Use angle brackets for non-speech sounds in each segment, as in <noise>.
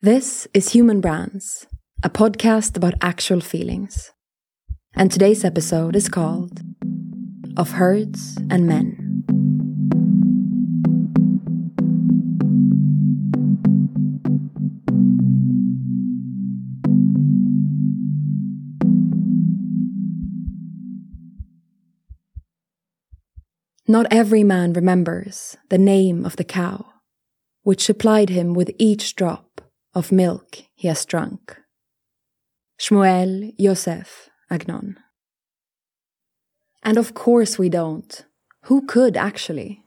This is Human Brands, a podcast about actual feelings. And today's episode is called Of Herds and Men. Not every man remembers the name of the cow, which supplied him with each drop of milk he has drunk. Shmuel Yosef Agnon. And of course we don't. Who could actually?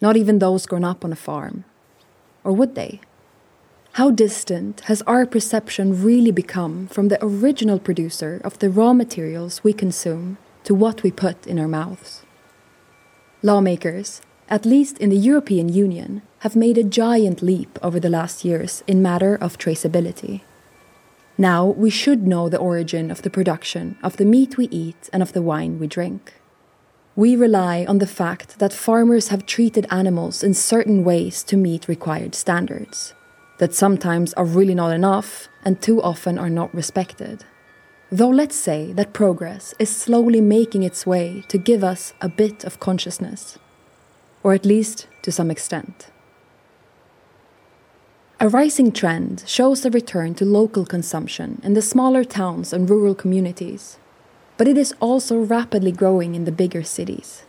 Not even those grown up on a farm. Or would they? How distant has our perception really become from the original producer of the raw materials we consume to what we put in our mouths? Lawmakers, at least in the European Union, have made a giant leap over the last years in matter of traceability. Now we should know the origin of the production of the meat we eat and of the wine we drink. We rely on the fact that farmers have treated animals in certain ways to meet required standards, that sometimes are really not enough and too often are not respected. Though let's say that progress is slowly making its way to give us a bit of consciousness, or at least to some extent. A rising trend shows a return to local consumption in the smaller towns and rural communities, but it is also rapidly growing in the bigger cities.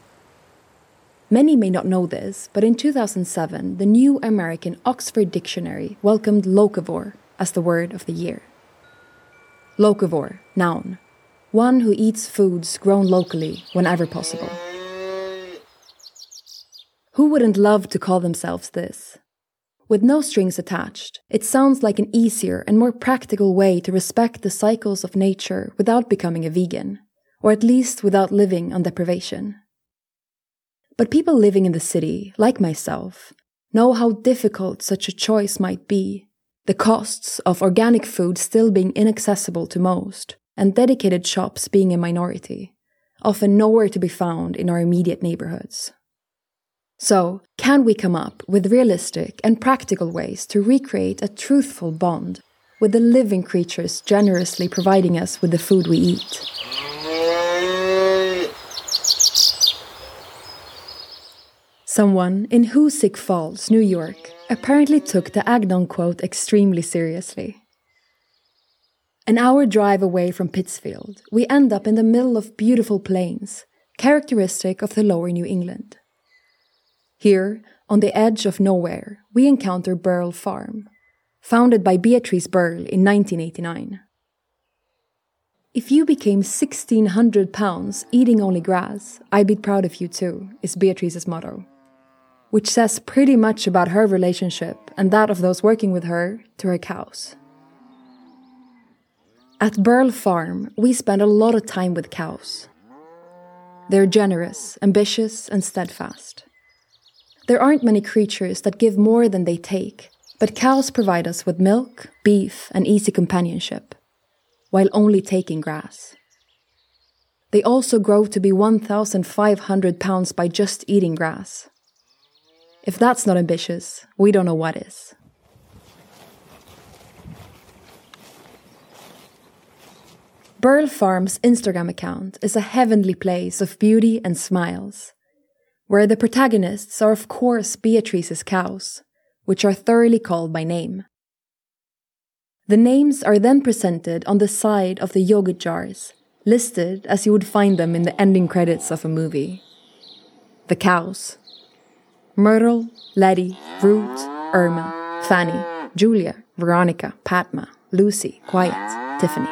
Many may not know this, but in 2007, the new American Oxford Dictionary welcomed locavore as the word of the year. Locavore, noun, one who eats foods grown locally whenever possible. Who wouldn't love to call themselves this? With no strings attached, it sounds like an easier and more practical way to respect the cycles of nature without becoming a vegan, or at least without living on deprivation. But people living in the city, like myself, know how difficult such a choice might be, the costs of organic food still being inaccessible to most, and dedicated shops being a minority, often nowhere to be found in our immediate neighborhoods. So, can we come up with realistic and practical ways to recreate a truthful bond with the living creatures generously providing us with the food we eat? Someone in Hoosick Falls, New York, apparently took the Agnon quote extremely seriously. An hour drive away from Pittsfield, we end up in the middle of beautiful plains, characteristic of the lower New England. Here, on the edge of nowhere, we encounter Burl Farm, founded by Beatrice Burl in 1989. If you became 1600 pounds eating only grass, I'd be proud of you too, is Beatrice's motto. Which says pretty much about her relationship and that of those working with her to her cows. At Burl Farm, we spend a lot of time with cows. They're generous, ambitious, and steadfast. There aren't many creatures that give more than they take, but cows provide us with milk, beef, and easy companionship, while only taking grass. They also grow to be 1,500 pounds by just eating grass. If that's not ambitious, we don't know what is. Burl Farm's Instagram account is a heavenly place of beauty and smiles where the protagonists are, of course, Beatrice's cows, which are thoroughly called by name. The names are then presented on the side of the yogurt jars, listed as you would find them in the ending credits of a movie. The cows Myrtle, Letty, Ruth, Irma, Fanny, Julia, Veronica, Padma, Lucy, Quiet, Tiffany.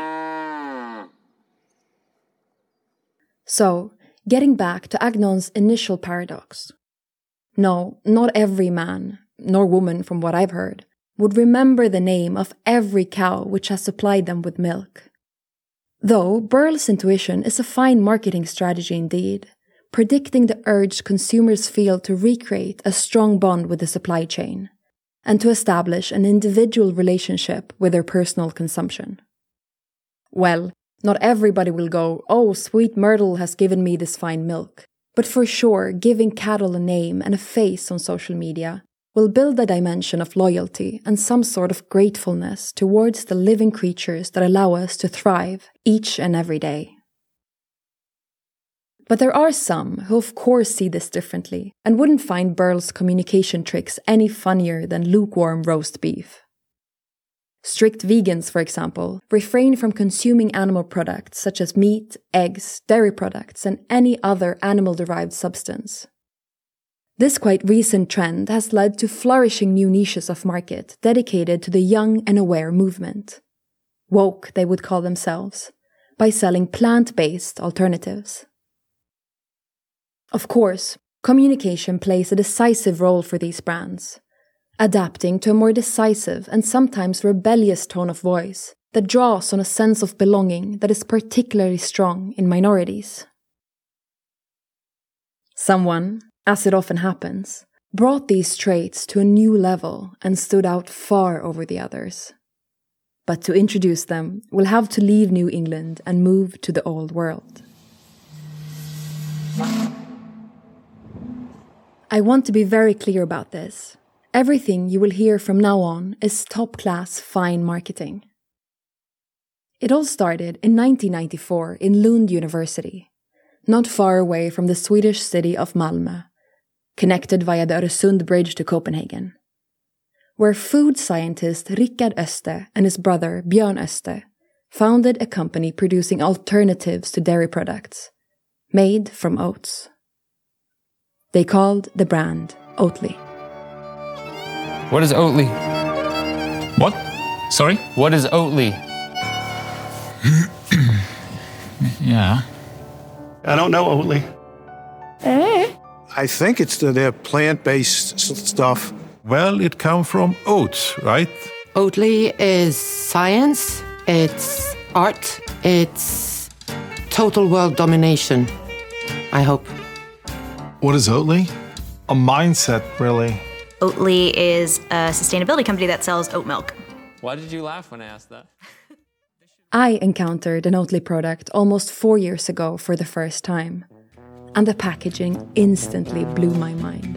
So, Getting back to Agnon's initial paradox. No, not every man, nor woman from what I've heard, would remember the name of every cow which has supplied them with milk. Though Burl's intuition is a fine marketing strategy indeed, predicting the urge consumers feel to recreate a strong bond with the supply chain, and to establish an individual relationship with their personal consumption. Well, not everybody will go, oh, sweet Myrtle has given me this fine milk. But for sure, giving cattle a name and a face on social media will build a dimension of loyalty and some sort of gratefulness towards the living creatures that allow us to thrive each and every day. But there are some who, of course, see this differently and wouldn't find Burl's communication tricks any funnier than lukewarm roast beef. Strict vegans, for example, refrain from consuming animal products such as meat, eggs, dairy products, and any other animal derived substance. This quite recent trend has led to flourishing new niches of market dedicated to the young and aware movement. Woke, they would call themselves, by selling plant based alternatives. Of course, communication plays a decisive role for these brands, adapting to a more decisive and sometimes rebellious tone of voice that draws on a sense of belonging that is particularly strong in minorities. Someone, as it often happens, brought these traits to a new level and stood out far over the others. But to introduce them, we'll have to leave New England and move to the Old World. I want to be very clear about this. Everything you will hear from now on is top class fine marketing. It all started in 1994 in Lund University, not far away from the Swedish city of Malmö, connected via the Öresund Bridge to Copenhagen, where food scientist Rickard Öste and his brother Björn Öste founded a company producing alternatives to dairy products, made from oats. They called the brand Oatly. What is Oatly? What? Sorry? What is Oatly? <clears throat> yeah. I don't know Oatly. Eh? I think it's the, the plant-based stuff. Well, it comes from oats, right? Oatly is science, it's art, it's total world domination. I hope. What is Oatly? A mindset, really. Oatly is a sustainability company that sells oat milk. Why did you laugh when I asked that? <laughs> I encountered an Oatly product almost four years ago for the first time, and the packaging instantly blew my mind.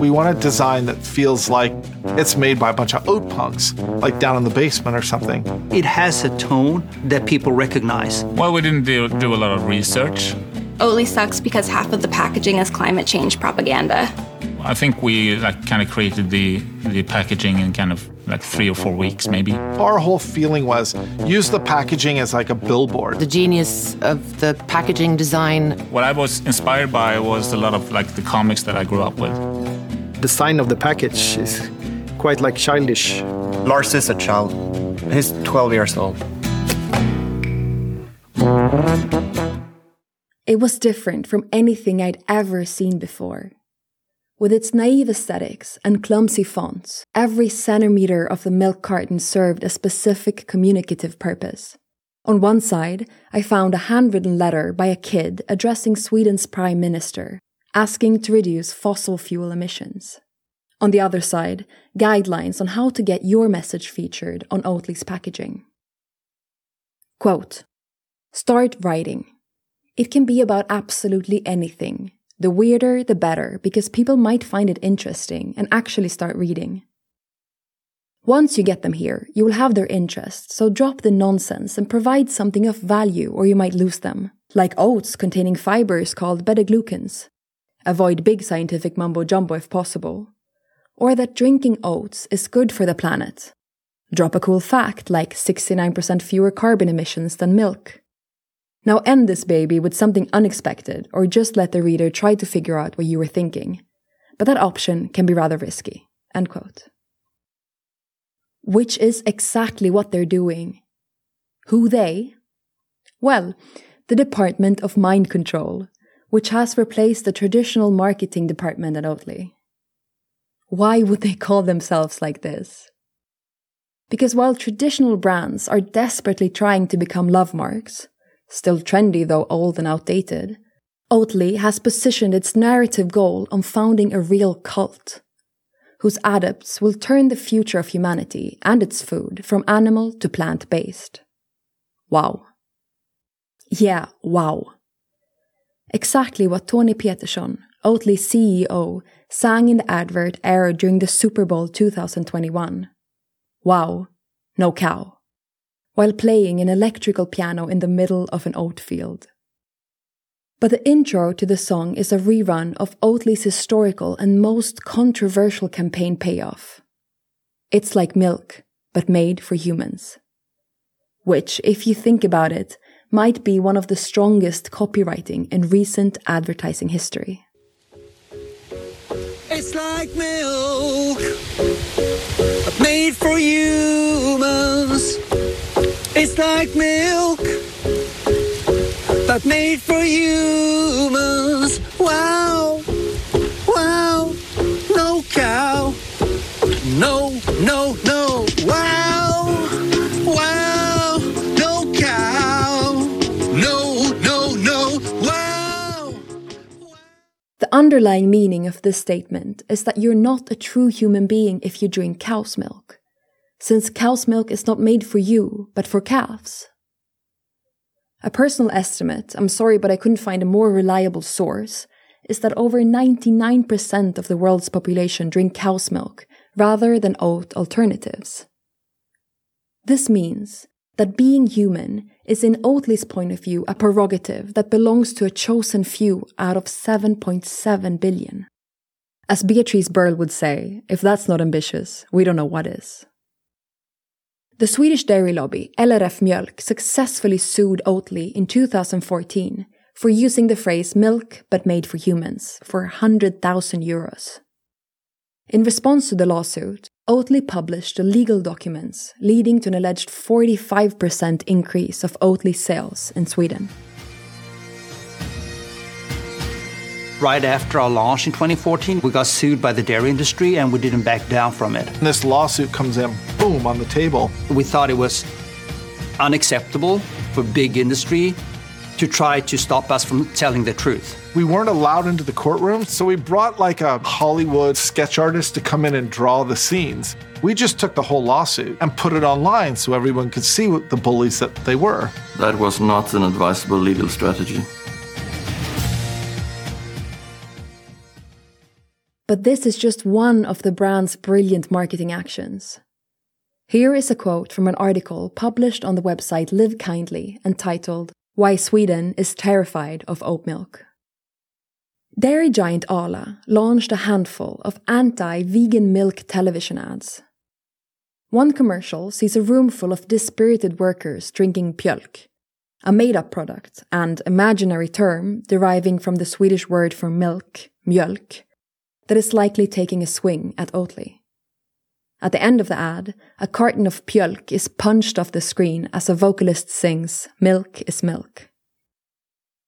We want a design that feels like it's made by a bunch of oat punks, like down in the basement or something. It has a tone that people recognize. Well, we didn't do, do a lot of research. Oatly sucks because half of the packaging is climate change propaganda. I think we like kind of created the the packaging in kind of like three or four weeks, maybe. Our whole feeling was use the packaging as like a billboard. The genius of the packaging design. What I was inspired by was a lot of like the comics that I grew up with. The sign of the package is quite like childish. Lars is a child. He's 12 years old. It was different from anything I'd ever seen before. With its naive aesthetics and clumsy fonts, every centimeter of the milk carton served a specific communicative purpose. On one side, I found a handwritten letter by a kid addressing Sweden's Prime Minister, asking to reduce fossil fuel emissions. On the other side, guidelines on how to get your message featured on Oatly's packaging. Quote Start writing. It can be about absolutely anything. The weirder, the better, because people might find it interesting and actually start reading. Once you get them here, you will have their interest, so drop the nonsense and provide something of value or you might lose them, like oats containing fibers called beta-glucans. Avoid big scientific mumbo jumbo if possible. Or that drinking oats is good for the planet. Drop a cool fact like 69% fewer carbon emissions than milk. Now end this baby with something unexpected, or just let the reader try to figure out what you were thinking. But that option can be rather risky. End quote. Which is exactly what they're doing. Who they? Well, the Department of Mind Control, which has replaced the traditional marketing department at Oatly. Why would they call themselves like this? Because while traditional brands are desperately trying to become love marks, still trendy though old and outdated, Oatly has positioned its narrative goal on founding a real cult, whose adepts will turn the future of humanity and its food from animal to plant based. Wow. Yeah, wow. Exactly what Toni Petersson, Oatly's CEO, sang in the advert aired during the Super Bowl 2021. Wow, no cow. While playing an electrical piano in the middle of an oat field. But the intro to the song is a rerun of Oatly's historical and most controversial campaign payoff. It's like milk, but made for humans. Which, if you think about it, might be one of the strongest copywriting in recent advertising history. It's like milk, made for humans. It's like milk, but made for humans. Wow, wow, no cow. No, no, no, wow, wow, no cow. No, no, no, wow. The underlying meaning of this statement is that you're not a true human being if you drink cow's milk, since cow's milk is not made for you, but for calves. A personal estimate, I'm sorry, but I couldn't find a more reliable source, is that over 99% of the world's population drink cow's milk rather than oat alternatives. This means that being human is, in Oatly's point of view, a prerogative that belongs to a chosen few out of 7.7 billion. As Beatrice Burl would say, if that's not ambitious, we don't know what is. The Swedish dairy lobby, LRF Mjölk, successfully sued Oatly in 2014 for using the phrase milk but made for humans for 100,000 euros. In response to the lawsuit, Oatly published the legal documents leading to an alleged 45% increase of Oatly sales in Sweden. Right after our launch in 2014, we got sued by the dairy industry and we didn't back down from it. And this lawsuit comes in, boom, on the table. We thought it was unacceptable for big industry to try to stop us from telling the truth. We weren't allowed into the courtroom, so we brought like a Hollywood sketch artist to come in and draw the scenes. We just took the whole lawsuit and put it online so everyone could see what the bullies that they were. That was not an advisable legal strategy. But this is just one of the brand's brilliant marketing actions. Here is a quote from an article published on the website Live Kindly entitled Why Sweden is Terrified of Oat Milk. Dairy giant Arla launched a handful of anti vegan milk television ads. One commercial sees a room full of dispirited workers drinking pjölk, a made up product and imaginary term deriving from the Swedish word for milk, mjölk, that is likely taking a swing at Oatly. At the end of the ad, a carton of pjölk is punched off the screen as a vocalist sings, Milk is milk.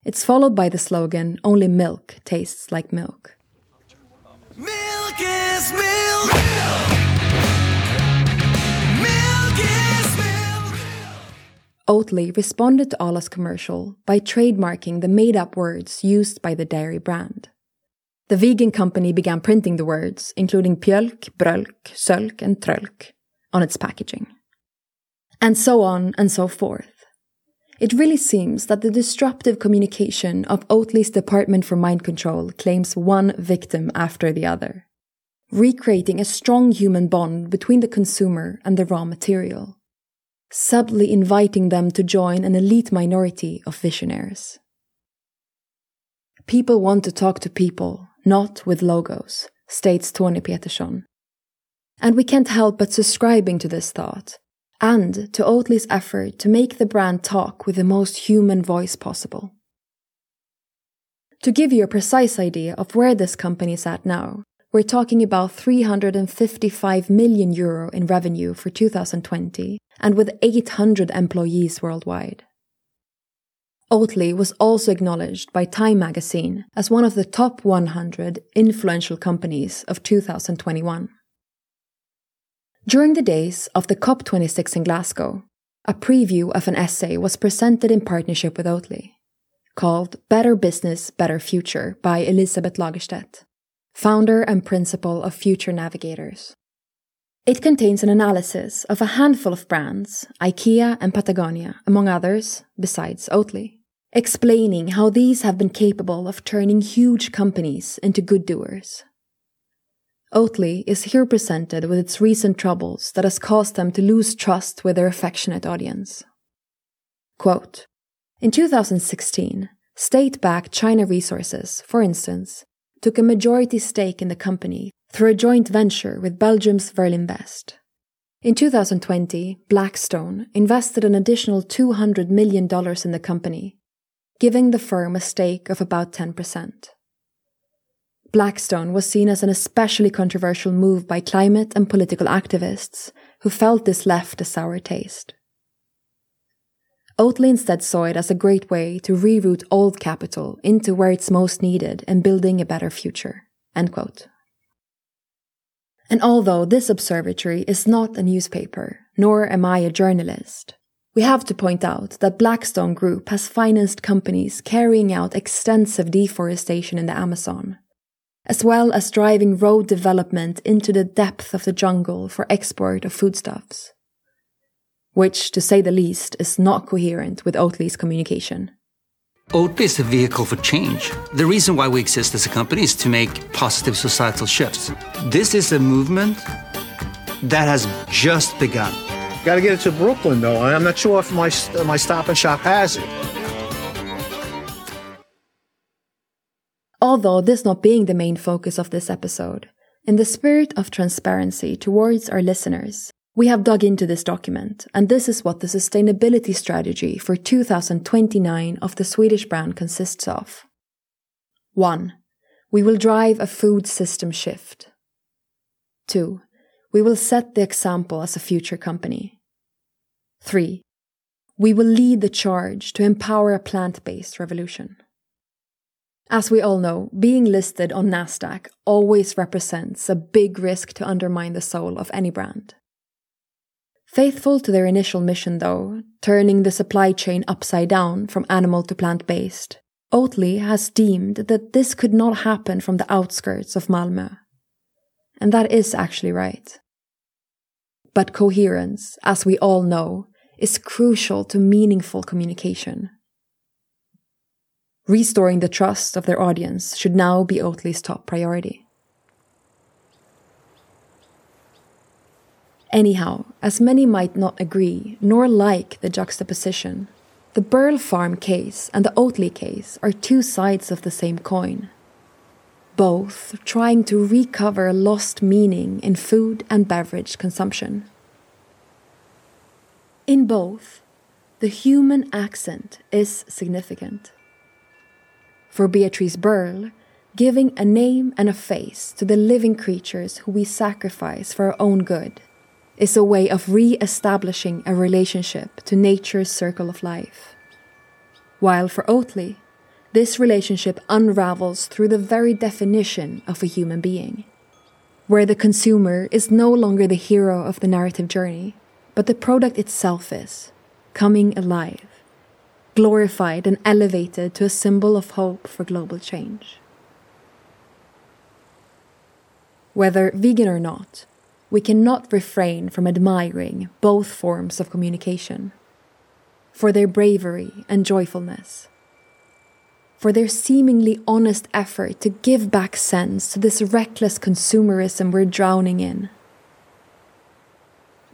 It's followed by the slogan, Only milk tastes like milk. Milk is milk. Milk is milk. Oatly responded to Arla's commercial by trademarking the made up words used by the dairy brand. The vegan company began printing the words, including pjölk, brölk, sölk, and trölk, on its packaging. And so on and so forth. It really seems that the disruptive communication of Oatly's Department for Mind Control claims one victim after the other, recreating a strong human bond between the consumer and the raw material, subtly inviting them to join an elite minority of visionaries. People want to talk to people, not with logos, states Toni Petersson. And we can't help but subscribing to this thought, and to Oatly's effort to make the brand talk with the most human voice possible. To give you a precise idea of where this company is at now, we're talking about 355 million euro in revenue for 2020 and with 800 employees worldwide. Oatly was also acknowledged by Time magazine as one of the top 100 influential companies of 2021. During the days of the COP26 in Glasgow, a preview of an essay was presented in partnership with Oatly, called Better Business, Better Future by Elisabeth Lagerstedt, founder and principal of Future Navigators. It contains an analysis of a handful of brands, IKEA and Patagonia, among others, besides Oatly. explaining how these have been capable of turning huge companies into good doers. Oatly is here presented with its recent troubles that has caused them to lose trust with their affectionate audience. Quote, in 2016, state backed China Resources, for instance, took a majority stake in the company through a joint venture with Belgium's Verlinvest. In 2020, Blackstone invested an additional $200 million in the company, giving the firm a stake of about 10%. Blackstone was seen as an especially controversial move by climate and political activists who felt this left a sour taste. Oatly instead saw it as a great way to reroute old capital into where it's most needed and building a better future. And although this observatory is not a newspaper, nor am I a journalist, we have to point out that Blackstone Group has financed companies carrying out extensive deforestation in the Amazon, as well as driving road development into the depth of the jungle for export of foodstuffs which, to say the least, is not coherent with Oatly's communication. Oatly is a vehicle for change. The reason why we exist as a company is to make positive societal shifts. This is a movement that has just begun. Got to get it to Brooklyn, though. I'm not sure if my, my stop and shop has it. Although this not being the main focus of this episode, in the spirit of transparency towards our listeners, we have dug into this document, and this is what the sustainability strategy for 2029 of the Swedish brand consists of. 1. We will drive a food system shift. 2. We will set the example as a future company. 3. We will lead the charge to empower a plant based revolution. As we all know, being listed on NASDAQ always represents a big risk to undermine the soul of any brand. Faithful to their initial mission, though, turning the supply chain upside down from animal to plant based, Oatly has deemed that this could not happen from the outskirts of Malmö. And that is actually right. But coherence, as we all know, is crucial to meaningful communication. Restoring the trust of their audience should now be Oatly's top priority. Anyhow, as many might not agree nor like the juxtaposition, the Burl Farm case and the Oatly case are two sides of the same coin. Both trying to recover lost meaning in food and beverage consumption. In both, the human accent is significant. For Beatrice Burl, giving a name and a face to the living creatures who we sacrifice for our own good is a way of re establishing a relationship to nature's circle of life. While for Oatly, this relationship unravels through the very definition of a human being, where the consumer is no longer the hero of the narrative journey, but the product itself is, coming alive, glorified and elevated to a symbol of hope for global change. Whether vegan or not, we cannot refrain from admiring both forms of communication. For their bravery and joyfulness, for their seemingly honest effort to give back sense to this reckless consumerism we're drowning in.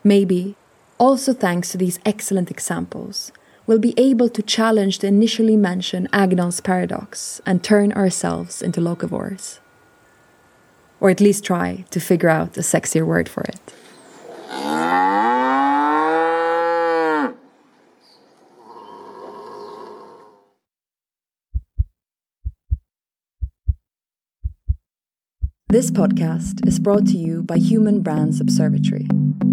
Maybe, also thanks to these excellent examples, we'll be able to challenge the initially mentioned Agnon's paradox and turn ourselves into locavores or at least try to figure out a sexier word for it. This podcast is brought to you by Human Brands Observatory,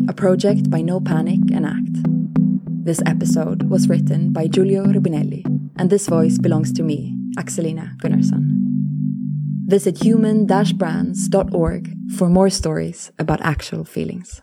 a project by No Panic and Act. This episode was written by Giulio Rubinelli, and this voice belongs to me, Axelina Gunnarsson. Visit human-brands.org for more stories about actual feelings.